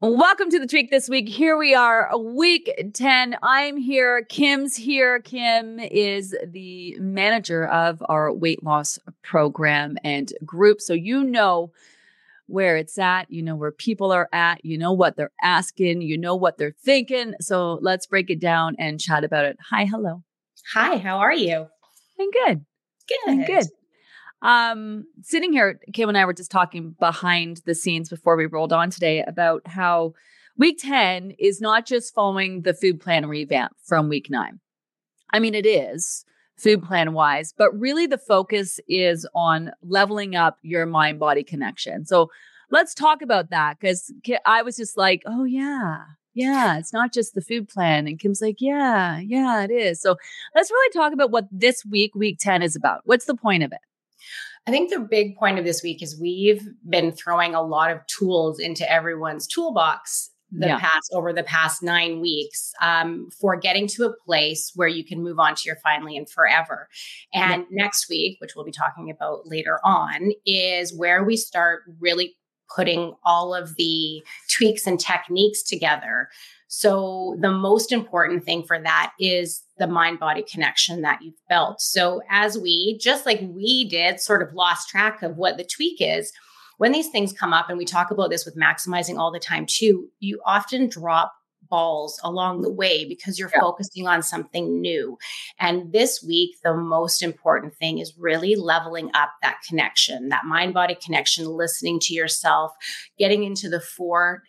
Welcome to the tweak this week. Here we are, week 10. I'm here. Kim's here. Kim is the manager of our weight loss program and group. So you know where it's at, you know where people are at, you know what they're asking, you know what they're thinking. So let's break it down and chat about it. Hi, hello. Hi, how are you? I'm good. Good. I'm good. Um, sitting here, Kim and I were just talking behind the scenes before we rolled on today about how week 10 is not just following the food plan revamp from week nine. I mean, it is food plan wise, but really the focus is on leveling up your mind body connection. So let's talk about that because I was just like, oh, yeah, yeah, it's not just the food plan. And Kim's like, yeah, yeah, it is. So let's really talk about what this week, week 10 is about. What's the point of it? I think the big point of this week is we've been throwing a lot of tools into everyone's toolbox the yeah. past over the past nine weeks um, for getting to a place where you can move on to your finally and forever. And yeah. next week, which we'll be talking about later on, is where we start really putting all of the tweaks and techniques together so, the most important thing for that is the mind body connection that you've built. So, as we, just like we did, sort of lost track of what the tweak is, when these things come up, and we talk about this with maximizing all the time too, you often drop balls along the way because you're yeah. focusing on something new. And this week, the most important thing is really leveling up that connection, that mind body connection, listening to yourself, getting into the four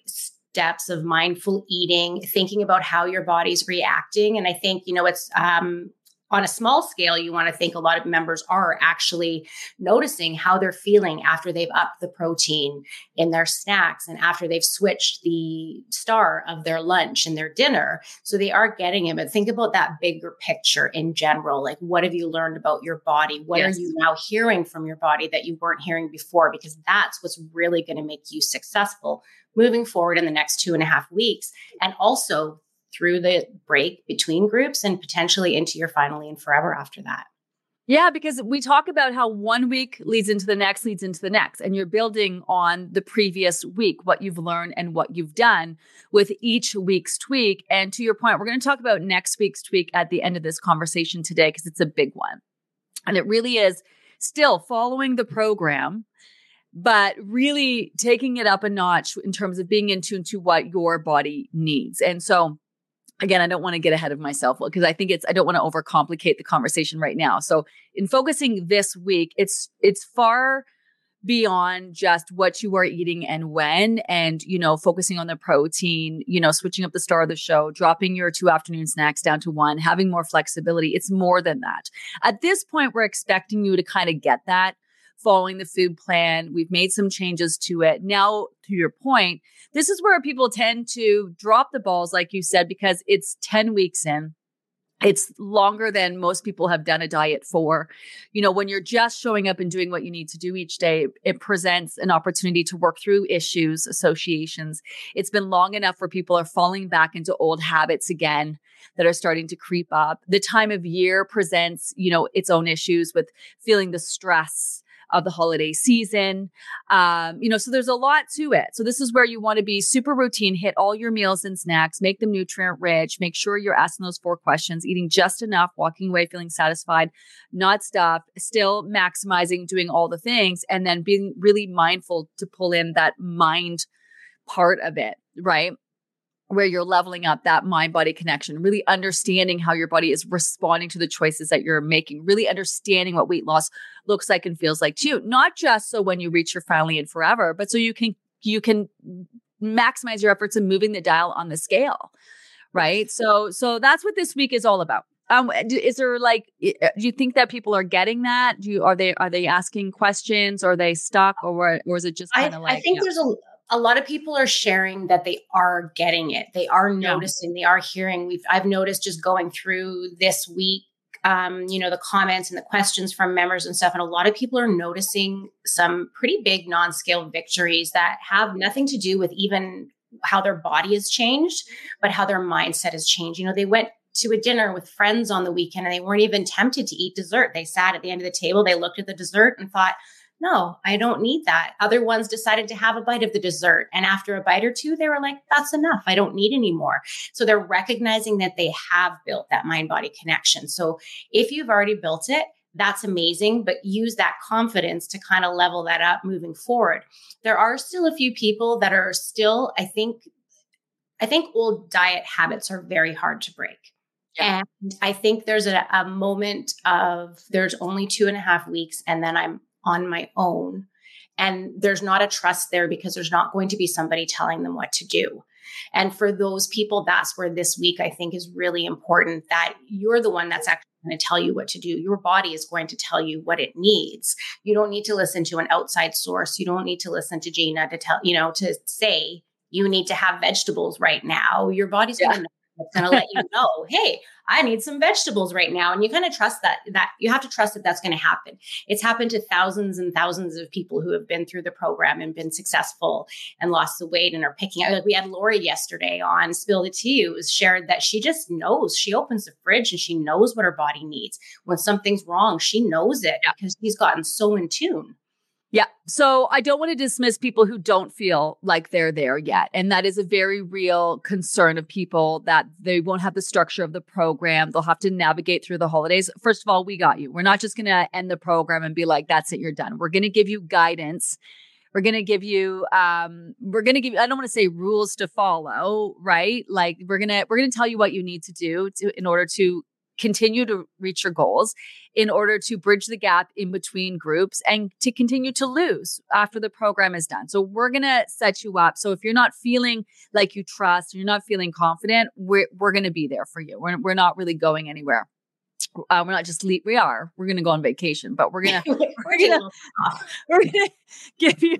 steps of mindful eating, thinking about how your body's reacting. And I think, you know, it's um, on a small scale, you want to think a lot of members are actually noticing how they're feeling after they've upped the protein in their snacks and after they've switched the star of their lunch and their dinner. So they are getting it. But think about that bigger picture in general. Like, what have you learned about your body? What yes. are you now hearing from your body that you weren't hearing before? Because that's what's really going to make you successful moving forward in the next two and a half weeks. And also through the break between groups and potentially into your finally and forever after that. Yeah, because we talk about how one week leads into the next, leads into the next, and you're building on the previous week, what you've learned and what you've done with each week's tweak. And to your point, we're going to talk about next week's tweak at the end of this conversation today because it's a big one. And it really is still following the program but really taking it up a notch in terms of being in tune to what your body needs. And so, again, I don't want to get ahead of myself because I think it's I don't want to overcomplicate the conversation right now. So, in focusing this week, it's it's far beyond just what you are eating and when and you know focusing on the protein you know switching up the star of the show dropping your two afternoon snacks down to one having more flexibility it's more than that at this point we're expecting you to kind of get that following the food plan. We've made some changes to it. Now, to your point, this is where people tend to drop the balls, like you said, because it's 10 weeks in. It's longer than most people have done a diet for. You know, when you're just showing up and doing what you need to do each day, it presents an opportunity to work through issues, associations. It's been long enough where people are falling back into old habits again that are starting to creep up. The time of year presents, you know, its own issues with feeling the stress of the holiday season. Um, you know, so there's a lot to it. So this is where you want to be super routine, hit all your meals and snacks, make them nutrient rich, make sure you're asking those four questions, eating just enough, walking away feeling satisfied, not stuffed, still maximizing doing all the things, and then being really mindful to pull in that mind part of it, right? Where you're leveling up that mind body connection, really understanding how your body is responding to the choices that you're making, really understanding what weight loss looks like and feels like to you. Not just so when you reach your finally and forever, but so you can you can maximize your efforts in moving the dial on the scale. Right. So so that's what this week is all about. Um, is there like, uh, do you think that people are getting that? Do you, are they, are they asking questions? Or are they stuck or, or is it just kind of like, I think there's a, a lot of people are sharing that they are getting it. They are noticing, yeah. they are hearing. We've I've noticed just going through this week, um, you know, the comments and the questions from members and stuff. And a lot of people are noticing some pretty big non-scale victories that have nothing to do with even how their body has changed, but how their mindset has changed. You know, they went to a dinner with friends on the weekend and they weren't even tempted to eat dessert. They sat at the end of the table, they looked at the dessert and thought, no, I don't need that. Other ones decided to have a bite of the dessert. And after a bite or two, they were like, that's enough. I don't need any more. So they're recognizing that they have built that mind body connection. So if you've already built it, that's amazing, but use that confidence to kind of level that up moving forward. There are still a few people that are still, I think, I think old diet habits are very hard to break. And I think there's a, a moment of there's only two and a half weeks, and then I'm on my own. And there's not a trust there because there's not going to be somebody telling them what to do. And for those people, that's where this week I think is really important that you're the one that's actually going to tell you what to do. Your body is going to tell you what it needs. You don't need to listen to an outside source. You don't need to listen to Gina to tell, you know, to say you need to have vegetables right now. Your body's yeah. going to going to let you know, hey, I need some vegetables right now. And you kind of trust that, that you have to trust that that's going to happen. It's happened to thousands and thousands of people who have been through the program and been successful and lost the weight and are picking up. Like we had Lori yesterday on Spill the Tea, who was shared that she just knows. She opens the fridge and she knows what her body needs. When something's wrong, she knows it because she's gotten so in tune. Yeah. So I don't want to dismiss people who don't feel like they're there yet. And that is a very real concern of people that they won't have the structure of the program. They'll have to navigate through the holidays. First of all, we got you. We're not just going to end the program and be like, that's it, you're done. We're going to give you guidance. We're going to give you, um, we're going to give you, I don't want to say rules to follow, right? Like we're going to, we're going to tell you what you need to do to, in order to continue to reach your goals in order to bridge the gap in between groups and to continue to lose after the program is done. So we're going to set you up. So if you're not feeling like you trust, you're not feeling confident, we're, we're going to be there for you. We're, we're not really going anywhere uh, we're not just leave, we are we're going to go on vacation but we're going to we're going to we're going to give you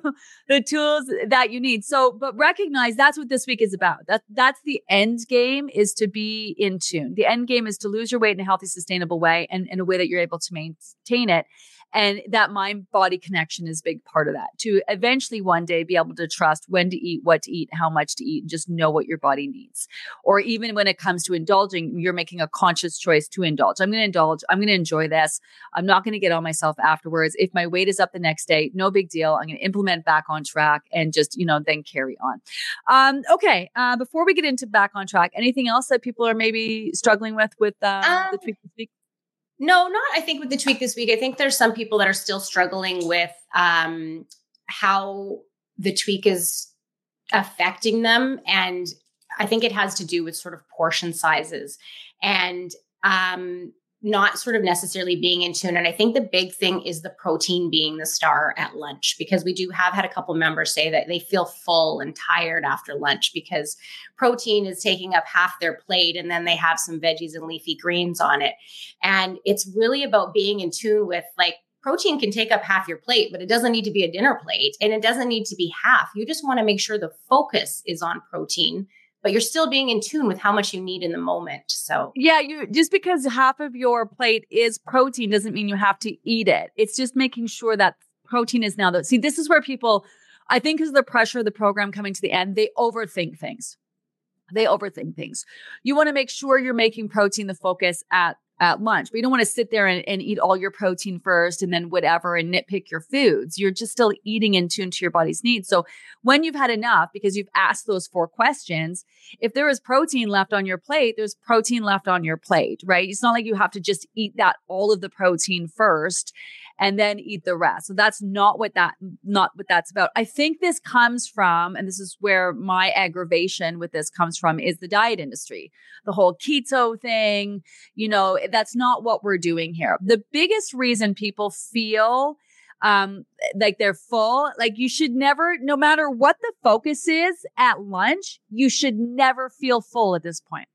the tools that you need. So but recognize that's what this week is about. That that's the end game is to be in tune. The end game is to lose your weight in a healthy sustainable way and in a way that you're able to maintain it and that mind body connection is a big part of that to eventually one day be able to trust when to eat, what to eat, how much to eat, and just know what your body needs. Or even when it comes to indulging, you're making a conscious choice to indulge. I'm going to indulge. I'm going to enjoy this. I'm not going to get on myself afterwards. If my weight is up the next day, no big deal. I'm going to implement back on track and just, you know, then carry on. Um, okay. Uh, before we get into back on track, anything else that people are maybe struggling with with uh, um, the tweak this week? No, not I think with the tweak this week. I think there's some people that are still struggling with um, how the tweak is affecting them. And I think it has to do with sort of portion sizes. And um, not sort of necessarily being in tune. And I think the big thing is the protein being the star at lunch, because we do have had a couple members say that they feel full and tired after lunch because protein is taking up half their plate and then they have some veggies and leafy greens on it. And it's really about being in tune with like, Protein can take up half your plate, but it doesn't need to be a dinner plate and it doesn't need to be half. You just want to make sure the focus is on protein but you're still being in tune with how much you need in the moment. So, yeah, you just because half of your plate is protein doesn't mean you have to eat it. It's just making sure that protein is now the see, this is where people, I think, is the pressure of the program coming to the end, they overthink things. They overthink things. You want to make sure you're making protein the focus at at lunch. But you don't want to sit there and, and, eat all your protein first and then whatever and nitpick your foods. You're just still eating in tune to your body's needs. So when you've had enough, because you've asked those four questions, if there is protein left on your plate, there's protein left on your plate, right? It's not like you have to just eat that all of the protein first and then eat the rest. So that's not what that not what that's about. I think this comes from and this is where my aggravation with this comes from is the diet industry. The whole keto thing, you know, that's not what we're doing here. The biggest reason people feel um like they're full like you should never no matter what the focus is at lunch you should never feel full at this point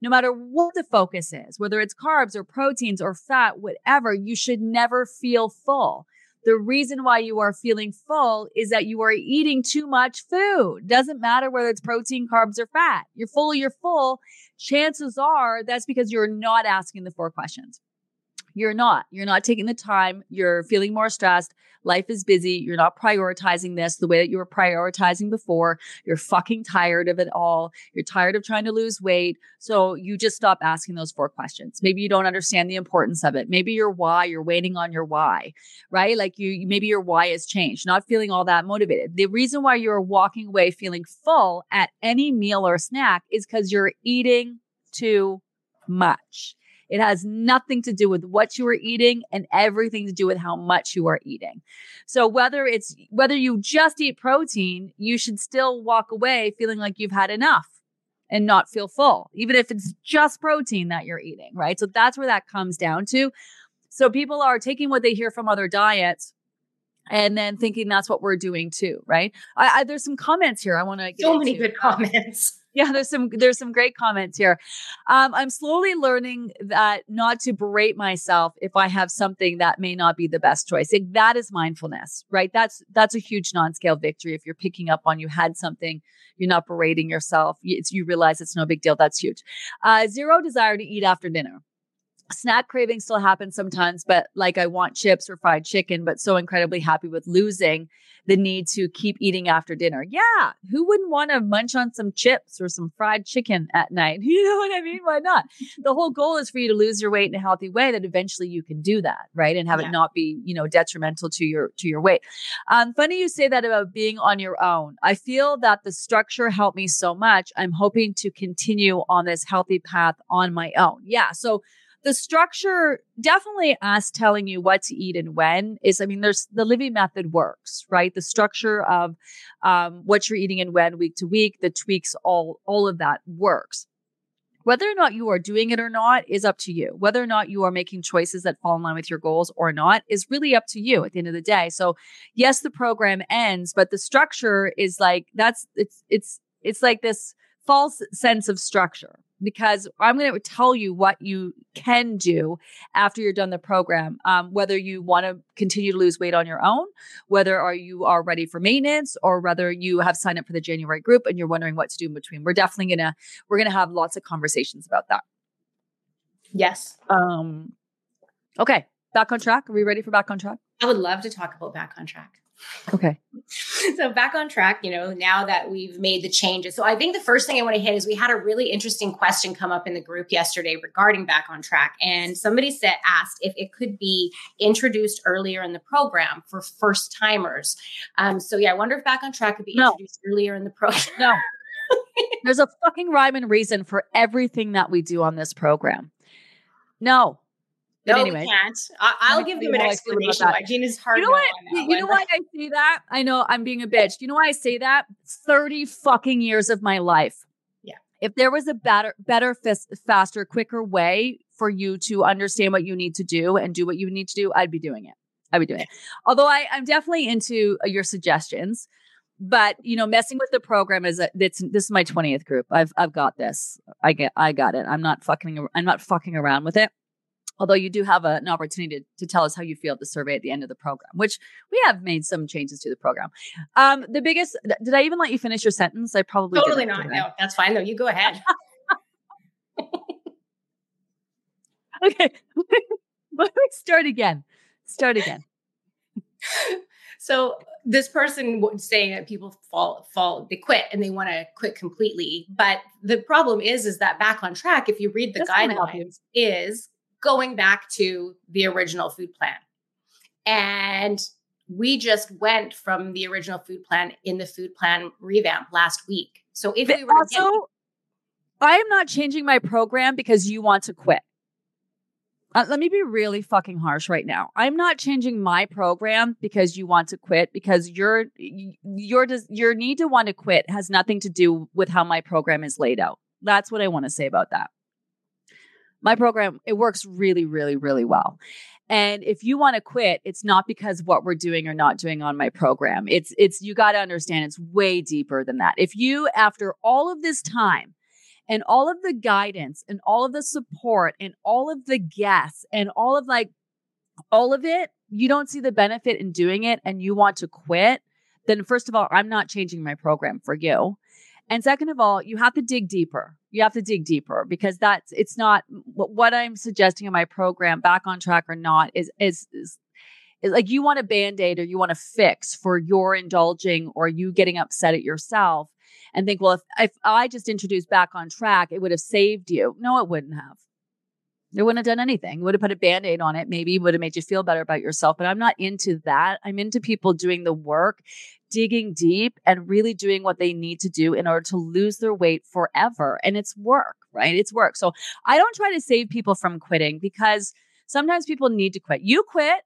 no matter what the focus is, whether it's carbs or proteins or fat, whatever, you should never feel full. The reason why you are feeling full is that you are eating too much food. Doesn't matter whether it's protein, carbs, or fat. You're full, you're full. Chances are that's because you're not asking the four questions. You're not. You're not taking the time. You're feeling more stressed. Life is busy. You're not prioritizing this the way that you were prioritizing before. You're fucking tired of it all. You're tired of trying to lose weight. So you just stop asking those four questions. Maybe you don't understand the importance of it. Maybe your why, you're waiting on your why, right? Like you, maybe your why has changed, not feeling all that motivated. The reason why you're walking away feeling full at any meal or snack is because you're eating too much. It has nothing to do with what you are eating and everything to do with how much you are eating. So whether it's whether you just eat protein, you should still walk away feeling like you've had enough and not feel full, even if it's just protein that you're eating, right? So that's where that comes down to. So people are taking what they hear from other diets and then thinking that's what we're doing too, right? I, I there's some comments here I want to. So many good comments yeah there's some there's some great comments here. Um, i'm slowly learning that not to berate myself if i have something that may not be the best choice. Like, that is mindfulness right? That's that's a huge non-scale victory if you're picking up on you had something you're not berating yourself you, you realize it's no big deal that's huge. Uh, zero desire to eat after dinner snack cravings still happen sometimes, but like I want chips or fried chicken, but so incredibly happy with losing the need to keep eating after dinner. Yeah. Who wouldn't want to munch on some chips or some fried chicken at night? You know what I mean? Why not? The whole goal is for you to lose your weight in a healthy way that eventually you can do that, right? And have yeah. it not be, you know, detrimental to your, to your weight. Um, funny you say that about being on your own. I feel that the structure helped me so much. I'm hoping to continue on this healthy path on my own. Yeah. So, the structure definitely us telling you what to eat and when is i mean there's the Livy Method works right the structure of um, what you're eating and when week to week the tweaks all all of that works whether or not you are doing it or not is up to you. Whether or not you are making choices that fall in line with your goals or not is really up to you at the end of the day. So, yes, the program ends, but the structure is like that's it's it's it's like this false sense of structure because I'm going to tell you what you can do after you're done the program. Um, whether you want to continue to lose weight on your own, whether are you are ready for maintenance, or whether you have signed up for the January group and you're wondering what to do in between. We're definitely gonna we're gonna have lots of conversations about that. Yes. Um. Okay, back on track. Are we ready for back on track? I would love to talk about back on track. Okay. so back on track, you know, now that we've made the changes. So I think the first thing I want to hit is we had a really interesting question come up in the group yesterday regarding back on track. And somebody said asked if it could be introduced earlier in the program for first timers. Um, so yeah, I wonder if back on track could be no. introduced earlier in the program. No. There's a fucking rhyme and reason for everything that we do on this program. No, but no, anyway, can't. I- will give them an explanation why Gina's hard. You know what? You know why I say that? I know I'm being a bitch. You know why I say that? Thirty fucking years of my life. Yeah. If there was a better, better, faster, quicker way for you to understand what you need to do and do what you need to do, I'd be doing it. I'd be doing it. Although I, I'm definitely into uh, your suggestions but you know messing with the program is a, it's this is my 20th group i've i've got this i get i got it i'm not fucking i'm not fucking around with it Although you do have a, an opportunity to, to, tell us how you feel the survey at the end of the program, which we have made some changes to the program. Um, the biggest, did I even let you finish your sentence? I probably totally not. No, that's fine though. You go ahead. okay, let me start again. Start again. So this person was saying that people fall fall they quit and they want to quit completely but the problem is is that back on track if you read the That's guidelines is going back to the original food plan. And we just went from the original food plan in the food plan revamp last week. So if we were also, I am not changing my program because you want to quit. uh, let me be really fucking harsh right now. I'm not changing my program because you want to quit because your your your need to want to quit has nothing to do with how my program is laid out. That's what I want to say about that. My program it works really really really well. And if you want to quit, it's not because what we're doing or not doing on my program. It's it's you got to understand it's way deeper than that. If you after all of this time and all of the guidance and all of the support and all of the guests and all of like all of it, you don't see the benefit in doing it and you want to quit, then first of all, I'm not changing my program for you. And second of all, you have to dig deeper. You have to dig deeper because that's it's not what I'm suggesting in my program, back on track or not, is is, is like you want a band-aid or you want to fix for your indulging or you getting upset at yourself and think, well, if, if I just introduced back on track, it would have saved you. No, it wouldn't have. It wouldn't have done anything. It would have put a band aid on it. Maybe it would have made you feel better about yourself. But I'm not into that. I'm into people doing the work, digging deep, and really doing what they need to do in order to lose their weight forever. And it's work, right? It's work. So I don't try to save people from quitting because sometimes people need to quit. You quit.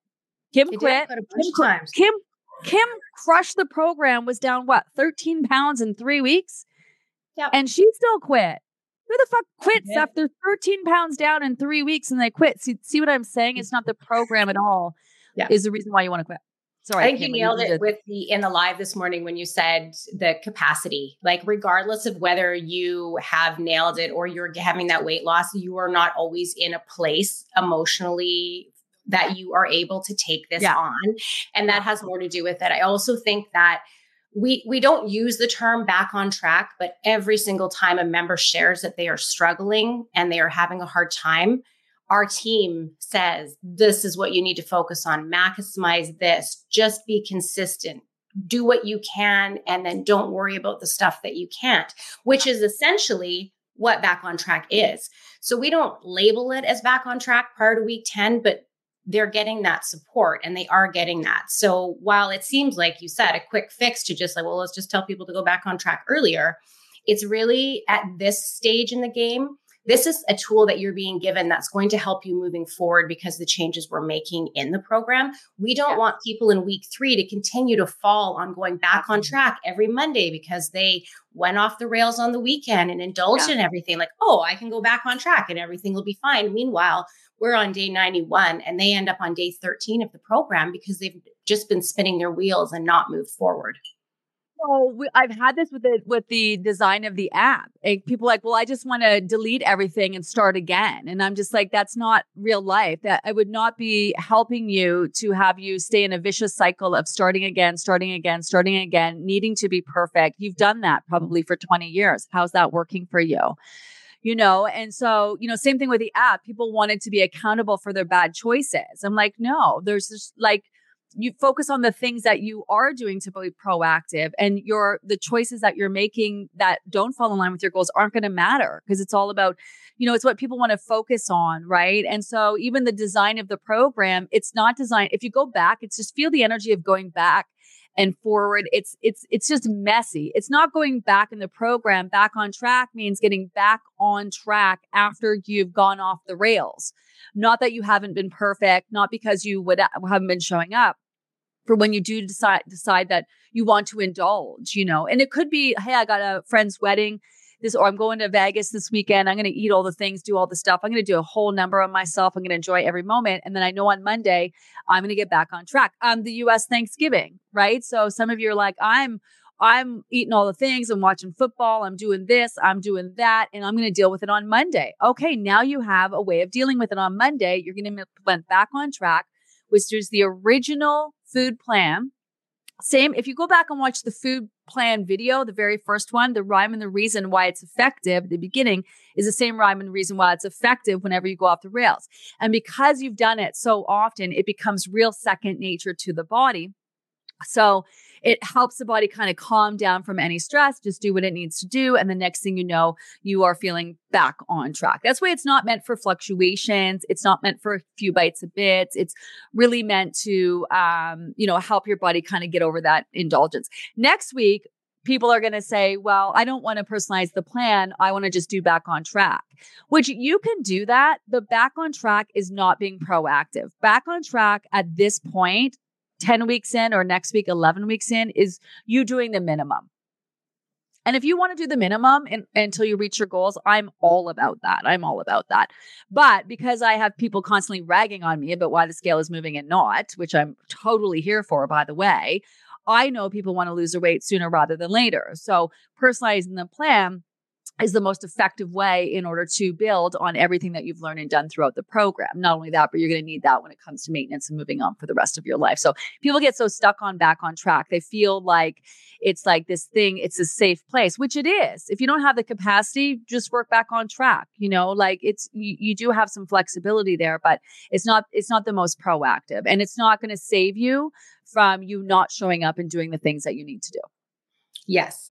Kim quit. Kim, Kim, Kim crushed the program, was down what, 13 pounds in three weeks? Yep. And she still quit. Who the fuck quits yeah. after 13 pounds down in three weeks and they quit? See, see what I'm saying? It's not the program at all, yeah. is the reason why you want to quit. Sorry. I think Kim, you nailed it with the in the live this morning when you said the capacity. Like, regardless of whether you have nailed it or you're having that weight loss, you are not always in a place emotionally that you are able to take this yeah. on. And that has more to do with it. I also think that we we don't use the term back on track but every single time a member shares that they are struggling and they are having a hard time our team says this is what you need to focus on. Maximize this. Just be consistent. Do what you can and then don't worry about the stuff that you can't which is essentially what back on track is. So we don't label it as back on track prior to week 10 but they're getting that support and they are getting that. So while it seems like you said a quick fix to just like, well, let's just tell people to go back on track earlier, it's really at this stage in the game. This is a tool that you're being given that's going to help you moving forward because the changes we're making in the program. We don't yeah. want people in week three to continue to fall on going back on track every Monday because they went off the rails on the weekend and indulged yeah. in everything. Like, oh, I can go back on track and everything will be fine. Meanwhile, we're on day 91 and they end up on day 13 of the program because they've just been spinning their wheels and not moved forward. So we, I've had this with the with the design of the app. And people like, well, I just want to delete everything and start again. And I'm just like, that's not real life. That I would not be helping you to have you stay in a vicious cycle of starting again, starting again, starting again, needing to be perfect. You've done that probably for 20 years. How's that working for you? you know? And so, you know, same thing with the app. People wanted to be accountable for their bad choices. I'm like, no, there's just like, you focus on the things that you are doing to be proactive and your the choices that you're making that don't fall in line with your goals aren't going to matter because it's all about you know it's what people want to focus on right and so even the design of the program it's not designed if you go back it's just feel the energy of going back and forward. It's it's it's just messy. It's not going back in the program. Back on track means getting back on track after you've gone off the rails. Not that you haven't been perfect, not because you would haven't been showing up, for when you do decide decide that you want to indulge, you know. And it could be, hey, I got a friend's wedding this, or I'm going to Vegas this weekend. I'm going to eat all the things, do all the stuff. I'm going to do a whole number on myself. I'm going to enjoy every moment. And then I know on Monday, I'm going to get back on track. Um, the US Thanksgiving, right? So some of you are like, I'm, I'm eating all the things. I'm watching football. I'm doing this. I'm doing that. And I'm going to deal with it on Monday. Okay. Now you have a way of dealing with it on Monday. You're going to went back on track, which is the original food plan same, if you go back and watch the food plan video, the very first one, the rhyme and the reason why it's effective the beginning is the same rhyme and reason why it's effective whenever you go off the rails. And because you've done it so often, it becomes real second nature to the body. So it helps the body kind of calm down from any stress, just do what it needs to do. And the next thing you know, you are feeling back on track. That's why it's not meant for fluctuations. It's not meant for a few bites of bits. It's really meant to, um, you know, help your body kind of get over that indulgence. Next week, people are going to say, well, I don't want to personalize the plan. I want to just do back on track, which you can do that. But back on track is not being proactive. Back on track at this point, 10 weeks in or next week, 11 weeks in, is you doing the minimum. And if you want to do the minimum in, until you reach your goals, I'm all about that. I'm all about that. But because I have people constantly ragging on me about why the scale is moving and not, which I'm totally here for, by the way, I know people want to lose their weight sooner rather than later. So personalizing the plan is the most effective way in order to build on everything that you've learned and done throughout the program. Not only that, but you're going to need that when it comes to maintenance and moving on for the rest of your life. So people get so stuck on back on track. They feel like it's like this thing, it's a safe place, which it is. If you don't have the capacity, just work back on track. You know, like it's you, you do have some flexibility there, but it's not it's not the most proactive and it's not going to save you from you not showing up and doing the things that you need to do. Yes.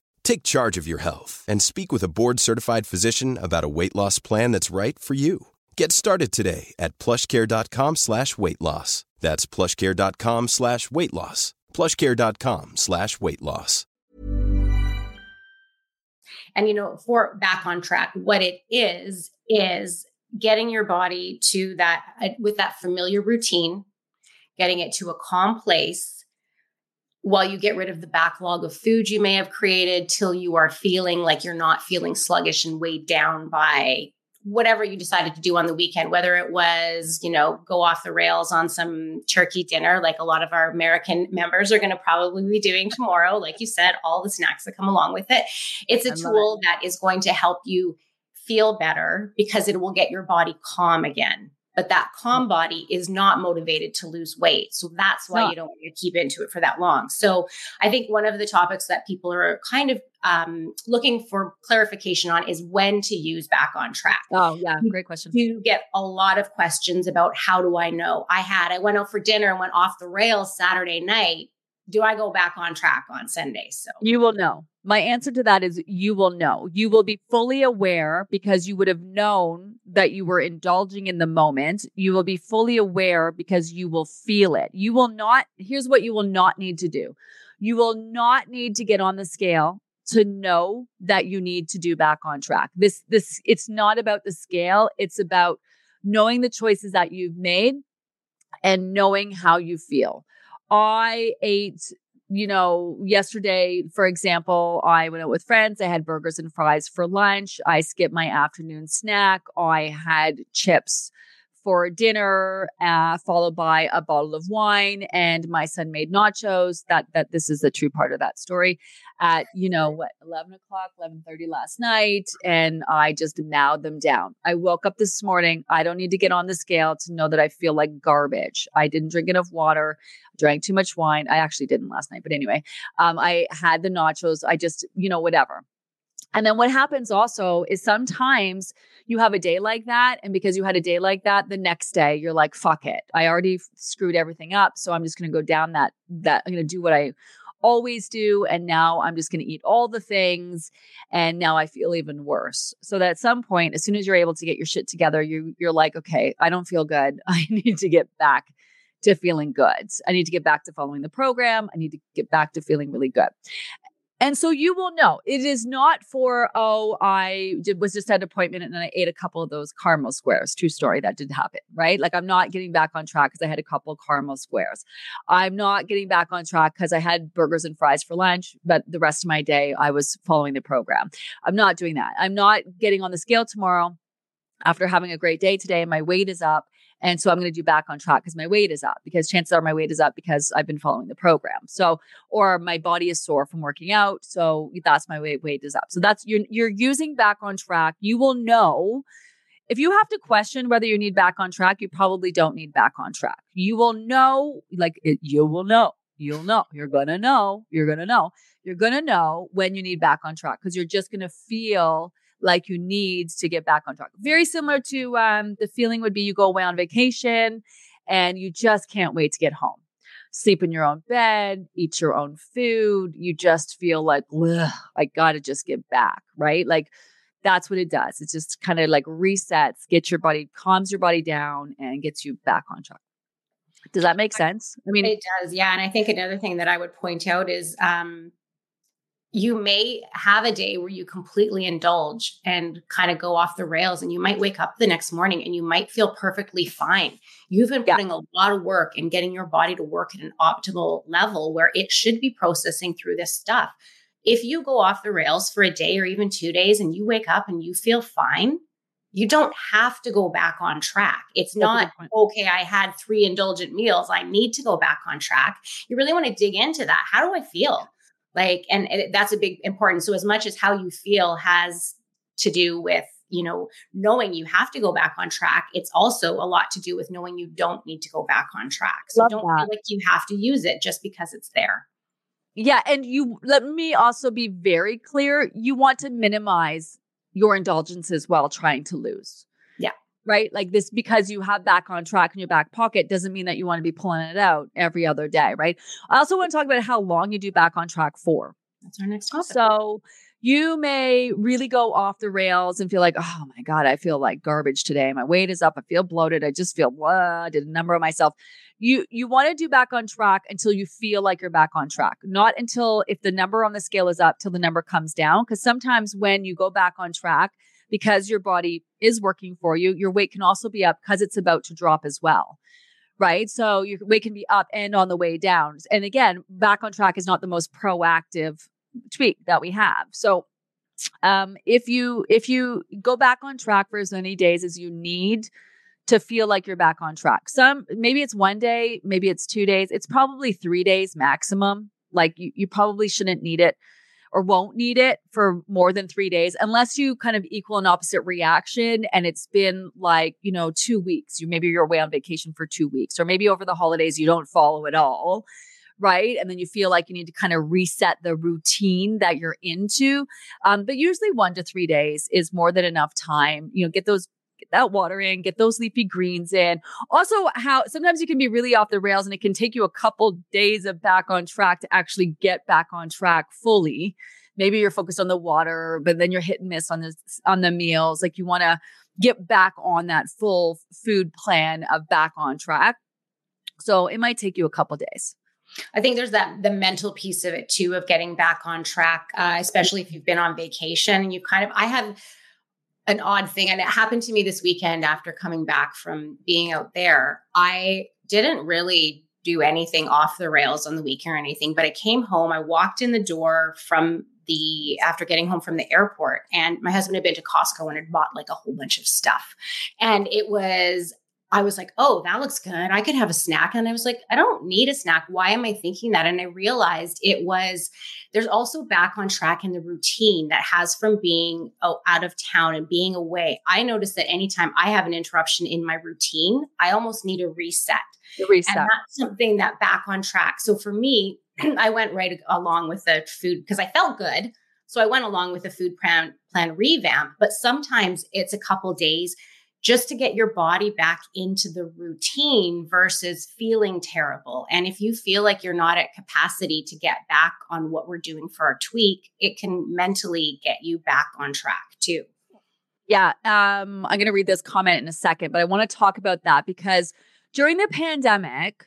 Take charge of your health and speak with a board certified physician about a weight loss plan that's right for you. Get started today at plushcare.com slash weight loss. That's plushcare.com slash weight loss. Plushcare.com slash weight loss. And you know, for back on track, what it is is getting your body to that uh, with that familiar routine, getting it to a calm place while you get rid of the backlog of food you may have created till you are feeling like you're not feeling sluggish and weighed down by whatever you decided to do on the weekend whether it was you know go off the rails on some turkey dinner like a lot of our american members are going to probably be doing tomorrow like you said all the snacks that come along with it it's a tool it. that is going to help you feel better because it will get your body calm again but that calm body is not motivated to lose weight. So that's why you don't want to keep into it for that long. So I think one of the topics that people are kind of um, looking for clarification on is when to use back on track. Oh, yeah. Great question. You get a lot of questions about how do I know? I had, I went out for dinner and went off the rails Saturday night. Do I go back on track on Sunday? So you will know. My answer to that is you will know. You will be fully aware because you would have known that you were indulging in the moment. You will be fully aware because you will feel it. You will not, here's what you will not need to do you will not need to get on the scale to know that you need to do back on track. This, this, it's not about the scale, it's about knowing the choices that you've made and knowing how you feel. I ate you know, yesterday, for example, I went out with friends. I had burgers and fries for lunch. I skipped my afternoon snack. I had chips for dinner, uh, followed by a bottle of wine, and my son made nachos. That that this is the true part of that story. At you know what, eleven o'clock, eleven thirty last night, and I just mowed them down. I woke up this morning. I don't need to get on the scale to know that I feel like garbage. I didn't drink enough water. drank too much wine. I actually didn't last night, but anyway, um, I had the nachos. I just you know whatever. And then what happens also is sometimes you have a day like that. And because you had a day like that, the next day you're like, fuck it. I already screwed everything up. So I'm just going to go down that, that I'm going to do what I always do. And now I'm just going to eat all the things. And now I feel even worse. So that at some point, as soon as you're able to get your shit together, you, you're like, okay, I don't feel good. I need to get back to feeling good. I need to get back to following the program. I need to get back to feeling really good. And so you will know it is not for, oh, I did, was just at an appointment and then I ate a couple of those caramel squares. True story. That didn't happen, right? Like I'm not getting back on track because I had a couple of caramel squares. I'm not getting back on track because I had burgers and fries for lunch, but the rest of my day I was following the program. I'm not doing that. I'm not getting on the scale tomorrow after having a great day today. My weight is up And so I'm going to do back on track because my weight is up because chances are my weight is up because I've been following the program. So, or my body is sore from working out. So that's my weight, weight is up. So that's, you're, you're using back on track. You will know if you have to question whether you need back on track, you probably don't need back on track. You will know, like it, you will know, you'll know, you're to know, you're to know, you're to know when you need back on track because you're just going to feel like you need to get back on track. Very similar to um, the feeling would be you go away on vacation and you just can't wait to get home. Sleep in your own bed, eat your own food. You just feel like, I got to just get back, right? Like that's what it does. It just kind of like resets, gets your body, calms your body down, and gets you back on track. Does that make sense? I mean, it does. Yeah. And I think another thing that I would point out is um, you may have a day where you completely indulge and kind of go off the rails and you might wake up the next morning and you might feel perfectly fine you've been putting yeah. a lot of work in getting your body to work at an optimal level where it should be processing through this stuff if you go off the rails for a day or even two days and you wake up and you feel fine you don't have to go back on track. It's not, okay, I had three indulgent meals. I need to go back on track. You really want to dig into that. How do I feel? Like and it, that's a big important so as much as how you feel has to do with you know knowing you have to go back on track it's also a lot to do with knowing you don't need to go back on track. So Love don't that. feel like you have to use it just because it's there. Yeah and you let me also be very clear you want to minimize your indulgences while trying to lose right? Like this, because you have back on track in your back pocket doesn't mean that you want to be pulling it out every other day, right? I also want to talk about how long you do back on track for. That's our next topic. So you may really go off the rails and feel like, oh my God, I feel like garbage today. My weight is up. I feel bloated. I just feel blah, I did a number of myself. You you want to do back on track until you feel like you're back on track, not until if the number on the scale is up till the number comes down. Because sometimes when you go back on track, because your body is working for you, your weight can also be up because it's about to drop as well. Right. So your weight can be up and on the way down. And again, back on track is not the most proactive tweak that we have. So um, if you if you go back on track for as many days as you need to feel like you're back on track. Some maybe it's one day, maybe it's two days. It's probably three days maximum. Like you, you probably shouldn't need it or won't need it for more than three days unless you kind of equal an opposite reaction and it's been like you know two weeks. You maybe you're away on vacation for two weeks or maybe over the holidays you don't follow at all right? And then you feel like you need to kind of reset the routine that you're into. Um, but usually one to three days is more than enough time. You know get those get that water in, get those leafy greens in. Also, how sometimes you can be really off the rails and it can take you a couple days of back on track to actually get back on track fully. Maybe you're focused on the water, but then you're hit and miss on the on the meals. Like you want to get back on that full food plan of back on track. So it might take you a couple days. I think there's that the mental piece of it too of getting back on track, uh, especially if you've been on vacation. And you kind of I have an odd thing. And it happened to me this weekend after coming back from being out there. I didn't really do anything off the rails on the weekend or anything, but I came home. I walked in the door from the after getting home from the airport, and my husband had been to Costco and had bought like a whole bunch of stuff. And it was I was like, oh, that looks good. I could have a snack. And I was like, I don't need a snack. Why am I thinking that? And I realized it was, there's also back on track in the routine that has from being oh, out of town and being away. I notice that anytime I have an interruption in my routine, I almost need a reset. The reset. And that's something that back on track. So for me, I went right along with the food because I felt good. So I went along with the food plan, plan revamp, but sometimes it's a couple days just to get your body back into the routine versus feeling terrible. And if you feel like you're not at capacity to get back on what we're doing for our tweak, it can mentally get you back on track too. Yeah. Um, I'm going to read this comment in a second, but I want to talk about that because during the pandemic,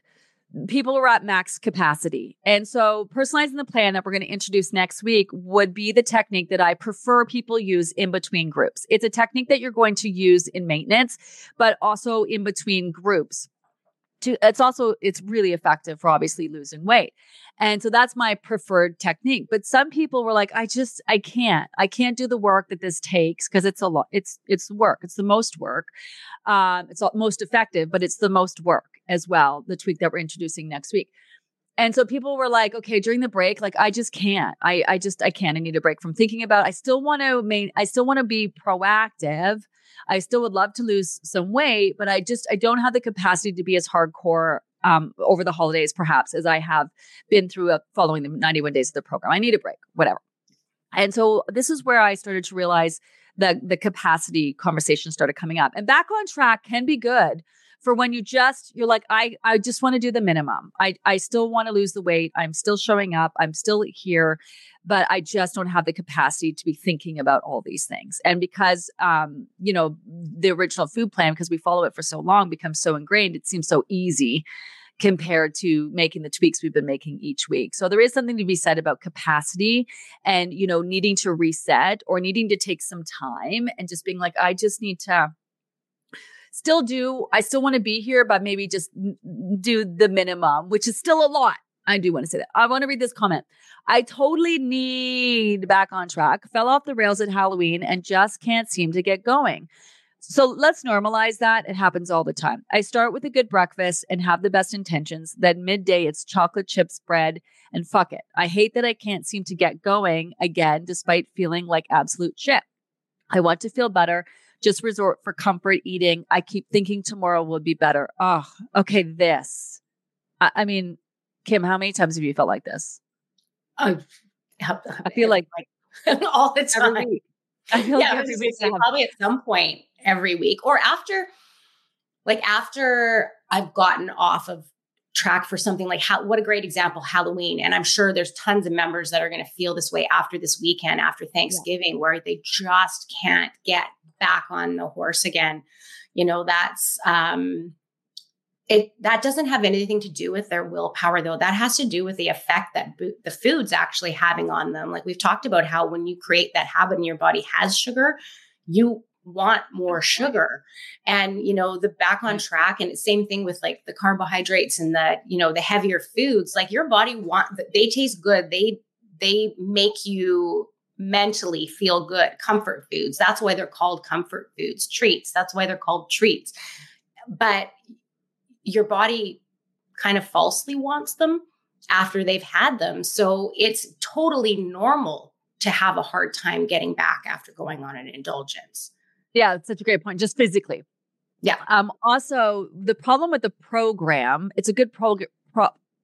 people are at max capacity. And so personalizing the plan that we're going to introduce next week would be the technique that I prefer people use in between groups. It's a technique that you're going to use in maintenance, but also in between groups. To it's also it's really effective for obviously losing weight. And so that's my preferred technique. But some people were like i just i can't. I can't do the work that this takes because it's a lot it's it's work. It's the most work. Um it's most effective but it's the most work as well the tweak that we're introducing next week and so people were like okay during the break like i just can't i i just i can't i need a break from thinking about i still want to main i still want to be proactive I still would love to lose some weight, but I just I don't have the capacity to be as hardcore um, over the holidays, perhaps, as I have been through uh, following the 91 days of the program. I need a break, whatever. And so this is where I started to realize that the capacity conversation started coming up. And back on track can be good for when you just you're like i i just want to do the minimum. I i still want to lose the weight. I'm still showing up. I'm still here but i just don't have the capacity to be thinking about all these things. And because um you know the original food plan because we follow it for so long becomes so ingrained it seems so easy compared to making the tweaks we've been making each week. So there is something to be said about capacity and you know needing to reset or needing to take some time and just being like I just need to still do, I still want to be here, but maybe just do the minimum, which is still a lot. I do want to say that. I want to read this comment. I totally need back on track, fell off the rails at Halloween and just can't seem to get going. So let's normalize that. It happens all the time. I start with a good breakfast and have the best intentions. Then midday, it's chocolate chips, bread, and fuck it. I hate that I can't seem to get going again, despite feeling like absolute shit. I want to feel better, just resort for comfort eating. I keep thinking tomorrow will be better. Oh, okay. This. I, I mean, Kim, how many times have you felt like this? I, I feel like, like all the time. I feel yeah, like every week. probably at some point every week or after, like after I've gotten off of track for something like how, what a great example Halloween. And I'm sure there's tons of members that are going to feel this way after this weekend, after Thanksgiving, yeah. where they just can't get back on the horse again. You know, that's um it that doesn't have anything to do with their willpower though. That has to do with the effect that bo- the food's actually having on them. Like we've talked about how when you create that habit and your body has sugar, you want more sugar and you know the back on track and same thing with like the carbohydrates and the you know the heavier foods like your body want they taste good they they make you mentally feel good. Comfort foods that's why they're called comfort foods. Treats that's why they're called treats. But your body kind of falsely wants them after they've had them. So it's totally normal to have a hard time getting back after going on an indulgence. Yeah it's such a great point just physically. Yeah. Um also the problem with the program it's a good pro-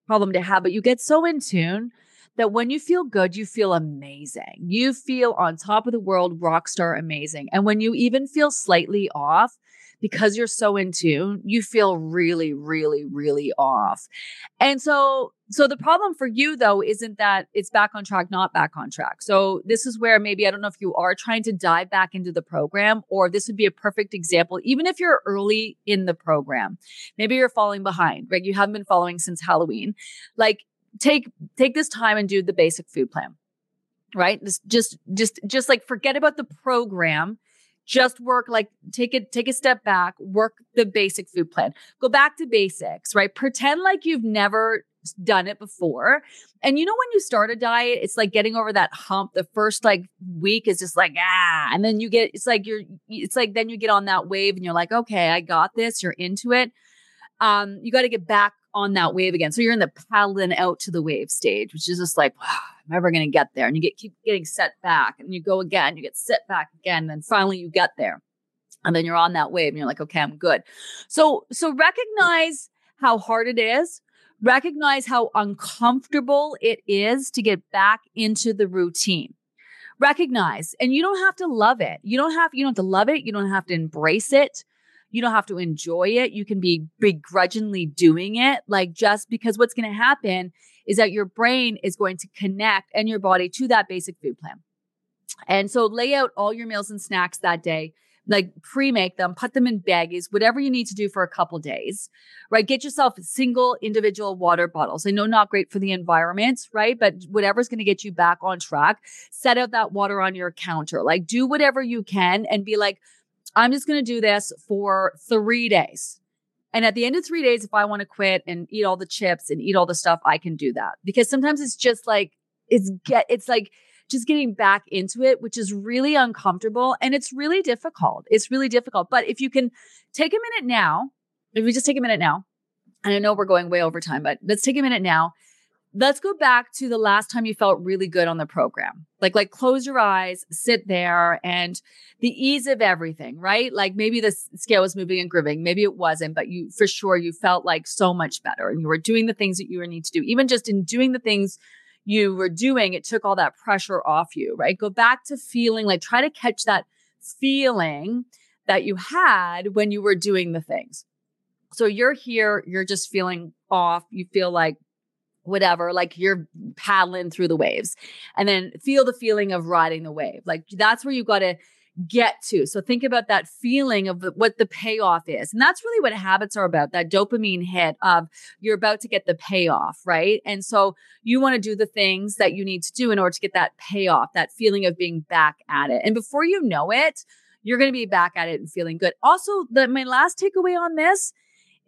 problem to have but you get so in tune that when you feel good, you feel amazing. You feel on top of the world, rock star amazing. And when you even feel slightly off, because you're so in tune, you feel really, really, really off. And so, so the problem for you though isn't that it's back on track, not back on track. So this is where maybe I don't know if you are trying to dive back into the program, or this would be a perfect example, even if you're early in the program. Maybe you're falling behind, right? You haven't been following since Halloween. Like take take this time and do the basic food plan right? This just just just like forget about the program. Just work like take it take a step back work the basic food plan. Go back to basics right? Pretend like you've never done it before. And you know when you start a diet it's like getting over that hump. The first like week is just like ah. And then you get it's like you're it's like then you get on that wave and you're like okay i got this. You're into it. Um you got to get back on that wave again. So you're in the paddling out to the wave stage, which is just like, wow, I'm never going to get there. And you get keep getting set back and you go again, you get set back again. And then finally you get there. And then you're on that wave and you're like, okay, I'm good. So, so recognize how hard it is. Recognize how uncomfortable it is to get back into the routine. Recognize, and you don't have to love it. You don't have, you don't have to love it. You don't have to embrace it. You don't have to enjoy it. You can be begrudgingly doing it. Like just because what's going to happen is that your brain is going to connect and your body to that basic food plan. And so lay out all your meals and snacks that day like pre-make them, put them in baggies, whatever you need to do for a couple days, right? Get yourself single individual water bottles. I know not great for the environment, right? But whatever's going to get you back on track, set out that water on your counter. Like do whatever you can and be like, I'm just going to do this for three days. And at the end of three days, if I want to quit and eat all the chips and eat all the stuff, I can do that because sometimes it's just like, it's get, it's like just getting back into it, which is really uncomfortable and it's really difficult. It's really difficult. But if you can take a minute now, if we just take a minute now, and I know we're going way over time, but let's take a minute now let's go back to the last time you felt really good on the program. Like, like close your eyes, sit there and the ease of everything, right? Like maybe the scale was moving and grooving. Maybe it wasn't, but you, for sure, you felt like so much better and you were doing the things that you were need to do. Even just in doing the things you were doing, it took all that pressure off you, right? Go back to feeling like, try to catch that feeling that you had when you were doing the things. So you're here, you're just feeling off. You feel like whatever, like you're paddling through the waves and then feel the feeling of riding the wave. Like that's where you've got to get to. So think about that feeling of what the payoff is. And that's really what habits are about that dopamine hit of you're about to get the payoff, right? And so you want to do the things that you need to do in order to get that payoff, that feeling of being back at it. And before you know it, you're going to be back at it and feeling good. Also, the, my last takeaway on this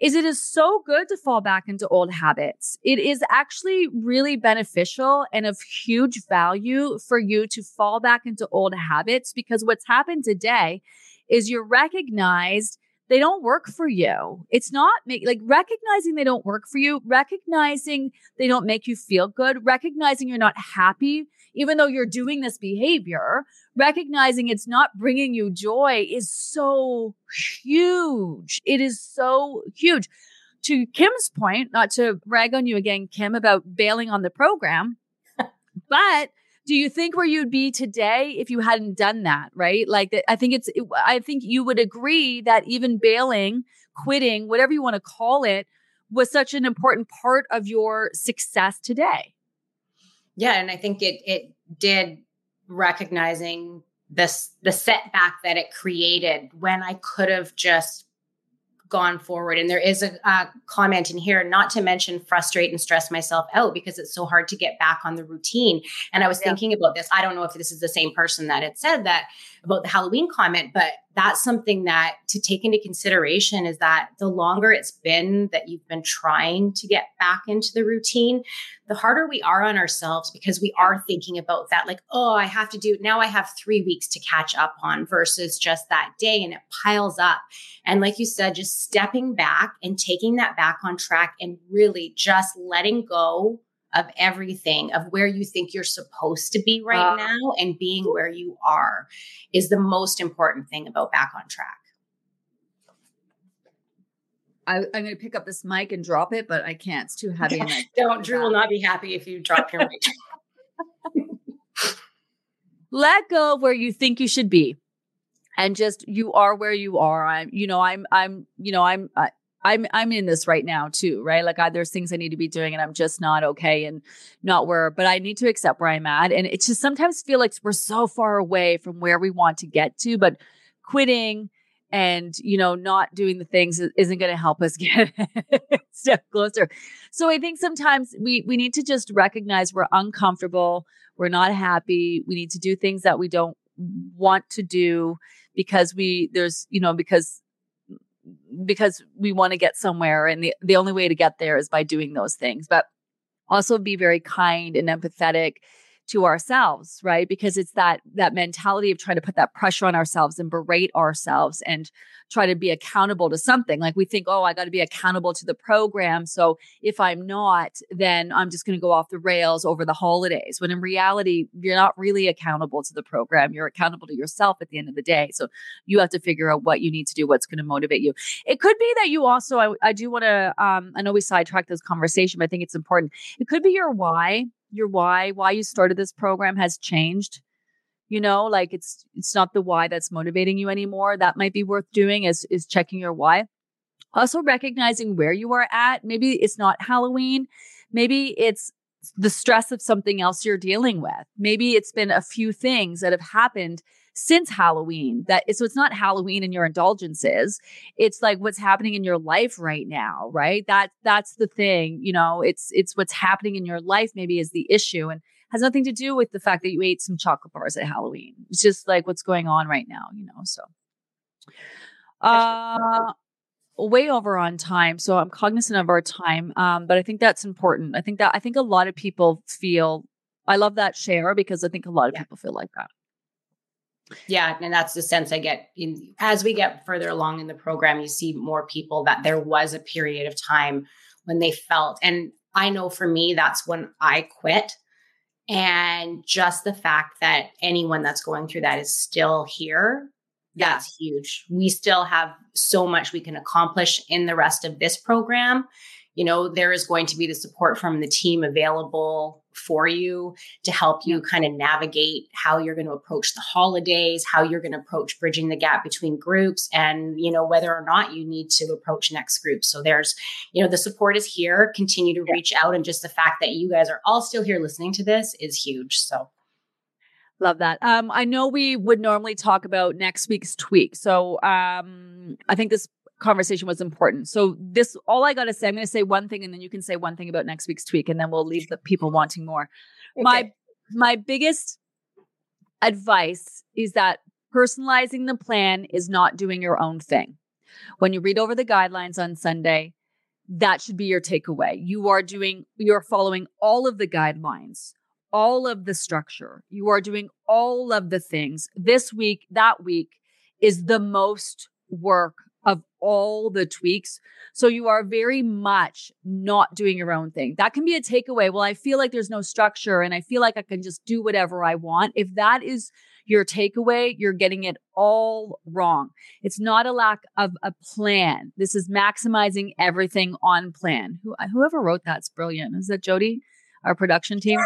is it is so good to fall back into old habits. It is actually really beneficial and of huge value for you to fall back into old habits because what's happened today is you're recognized they don't work for you. It's not make, like recognizing they don't work for you, recognizing they don't make you feel good, recognizing you're not happy, even though you're doing this behavior, recognizing it's not bringing you joy is so huge. It is so huge. To Kim's point, not to rag on you again, Kim, about bailing on the program, but do you think where you'd be today if you hadn't done that right like i think it's i think you would agree that even bailing quitting whatever you want to call it was such an important part of your success today yeah and i think it it did recognizing this the setback that it created when i could have just gone forward. And there is a, comment in here, not to mention frustrate and stress myself out because it's so hard to get back on the routine. And I was yeah. thinking about this. I don't know if this is the same person that had said that about the Halloween comment, but that's something that to take into consideration is that the longer it's been that you've been trying to get back into the routine, the harder we are on ourselves because we are thinking about that, like, oh, I have to do now, I have three weeks to catch up on versus just that day, and it piles up. And like you said, just stepping back and taking that back on track and really just letting go of everything of where you think you're supposed to be right uh, now and being where you are is the most important thing about back on track. I, am going to pick up this mic and drop it, but I can't. It's too heavy. And I Don't. Drew will not be happy if you drop your mic. Let go of where you think you should be, and just you are where you are. I'm. You know. I'm. I'm. You know. I'm. I, I'm I'm in this right now too, right? Like I, there's things I need to be doing and I'm just not okay and not where, but I need to accept where I'm at. And it just sometimes feel like we're so far away from where we want to get to, but quitting and you know not doing the things isn't going to help us get step closer. So I think sometimes we we need to just recognize we're uncomfortable, we're not happy, we need to do things that we don't want to do because we there's you know because because we want to get somewhere and the, the only way to get there is by doing those things but also be very kind and empathetic to ourselves right? Because it's that that mentality of trying to put that pressure on ourselves and berate ourselves and try to be accountable to something. Like we think oh i got to be accountable to the program. So if i'm not then i'm just going to go off the rails over the holidays. When in reality you're not really accountable to the program. You're accountable to yourself at the end of the day. So you have to figure out what you need to do what's going to motivate you. It could be that you also i, I do want to um, i know we sidetracked this conversation but i think it's important. It could be your why your why, why you started this program has changed. You know, like it's it's not the why that's motivating you anymore. That might be worth doing is is checking your why. Also recognizing where you are at. Maybe it's not Halloween. Maybe it's the stress of something else you're dealing with. Maybe it's been a few things that have happened since Halloween. That so it's not Halloween and your indulgences. It's like what's happening in your life right now, right? That that's the thing. You know, it's it's what's happening in your life maybe is the issue and has nothing to do with the fact that you ate some chocolate bars at Halloween. It's just like what's going on right now, you know. So uh way over on time, so I'm cognizant of our time. Um, but I think that's important. I think that I think a lot of people feel. I love that share because I think a lot of yeah. people feel like that. Yeah, and that's the sense I get in as we get further along in the program, you see more people that there was a period of time when they felt and I know for me that's when I quit. And just the fact that anyone that's going through that is still here, that's huge. We still have so much we can accomplish in the rest of this program you know there is going to be the support from the team available for you to help you kind of navigate how you're going to approach the holidays how you're going to approach bridging the gap between groups and you know whether or not you need to approach next group so there's you know the support is here continue to yeah. reach out and just the fact that you guys are all still here listening to this is huge so Love that. Um, I know we would normally talk about next week's tweak. So um, I think this conversation was important. So this all I got to say, I'm going to say one thing and then you can say one thing about next week's tweak and then we'll leave the people wanting more. Okay. My my biggest advice is that personalizing the plan is not doing your own thing. When you read over the guidelines on Sunday, that should be your takeaway. You are doing you're following all of the guidelines, all of the structure. You are doing all of the things. This week, that week is the most work all the tweaks. So you are very much not doing your own thing. That can be a takeaway. Well, I feel like there's no structure and I feel like I can just do whatever I want. If that is your takeaway, you're getting it all wrong. It's not a lack of a plan. This is maximizing everything on plan. Who, whoever wrote that's brilliant. Is that Jody, our production team?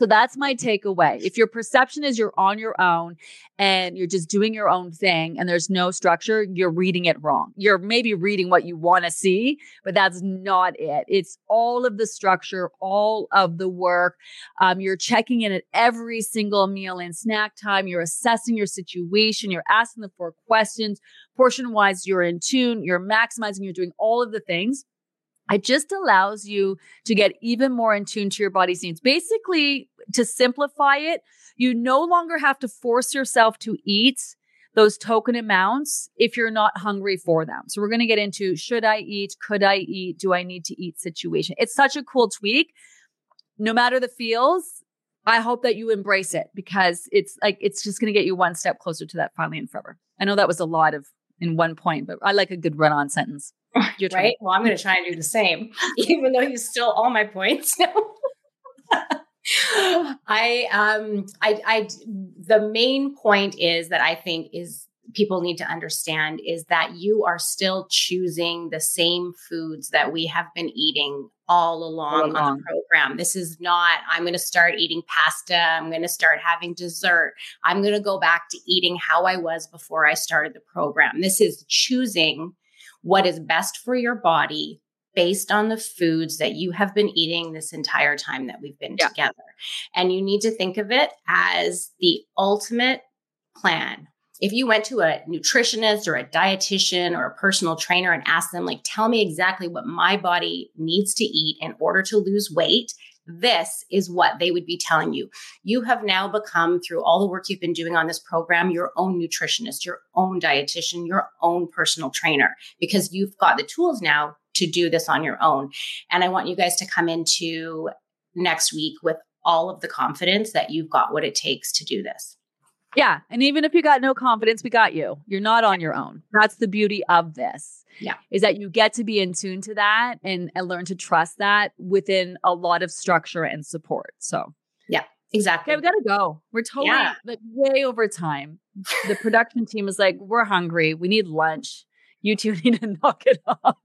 So that's my takeaway. If your perception is you're on your own and you're just doing your own thing and there's no structure, you're reading it wrong. You're maybe reading what you want to see, but that's not it. It's all of the structure, all of the work. Um, you're checking in at every single meal and snack time. You're assessing your situation. You're asking the four questions. Portion wise, you're in tune. You're maximizing. You're doing all of the things it just allows you to get even more in tune to your body's needs. Basically, to simplify it, you no longer have to force yourself to eat those token amounts if you're not hungry for them. So we're going to get into should I eat, could I eat, do I need to eat situation. It's such a cool tweak. No matter the feels, I hope that you embrace it because it's like it's just going to get you one step closer to that finally and forever. I know that was a lot of in one point, but I like a good run on sentence. right? Well, I'm going to try and do the same, even though you stole all my points. I um I I the main point is that I think is people need to understand is that you are still choosing the same foods that we have been eating all along, all along. on the program. This is not, I'm going to start eating pasta. I'm going to start having dessert. I'm going to go back to eating how I was before I started the program. This is choosing what is best for your body based on the foods that you have been eating this entire time that we've been yeah. together. And you need to think of it as the ultimate plan. If you went to a nutritionist or a dietitian or a personal trainer and asked them, like, tell me exactly what my body needs to eat in order to lose weight, this is what they would be telling you. You have now become, through all the work you've been doing on this program, your own nutritionist, your own dietitian, your own personal trainer, because you've got the tools now to do this on your own. And I want you guys to come into next week with all of the confidence that you've got what it takes to do this. Yeah. And even if you got no confidence, we got you. You're not on your own. That's the beauty of this. Yeah. Is that you get to be in tune to that and, and learn to trust that within a lot of structure and support. So, yeah, exactly. Okay, we got to go. We're totally yeah. like way over time. The production team is like, we're hungry. We need lunch. You two need to knock it off.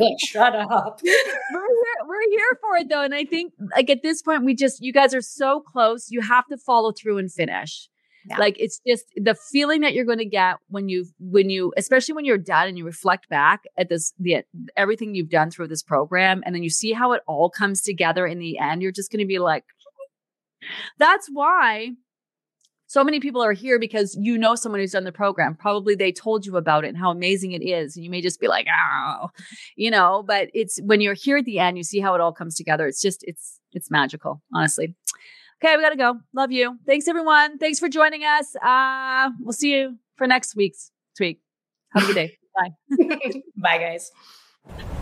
like, shut up. we're here, we're here for it though. And I think like at this point, we just, you guys are so close. You have to follow through and finish. Yeah. Like it's just the feeling that you're going to get when you when you especially when you're done and you reflect back at this the everything you've done through this program and then you see how it all comes together in the end you're just going to be like that's why so many people are here because you know someone who's done the program. Probably they told you about it and how amazing it is. And you may just be like, oh, you know, but it's when you're here at the end, you see how it all comes together. It's just, it's, it's magical, honestly. Okay, we got to go. Love you. Thanks, everyone. Thanks for joining us. Uh, we'll see you for next week's tweak. Have a good day. Bye. Bye, guys.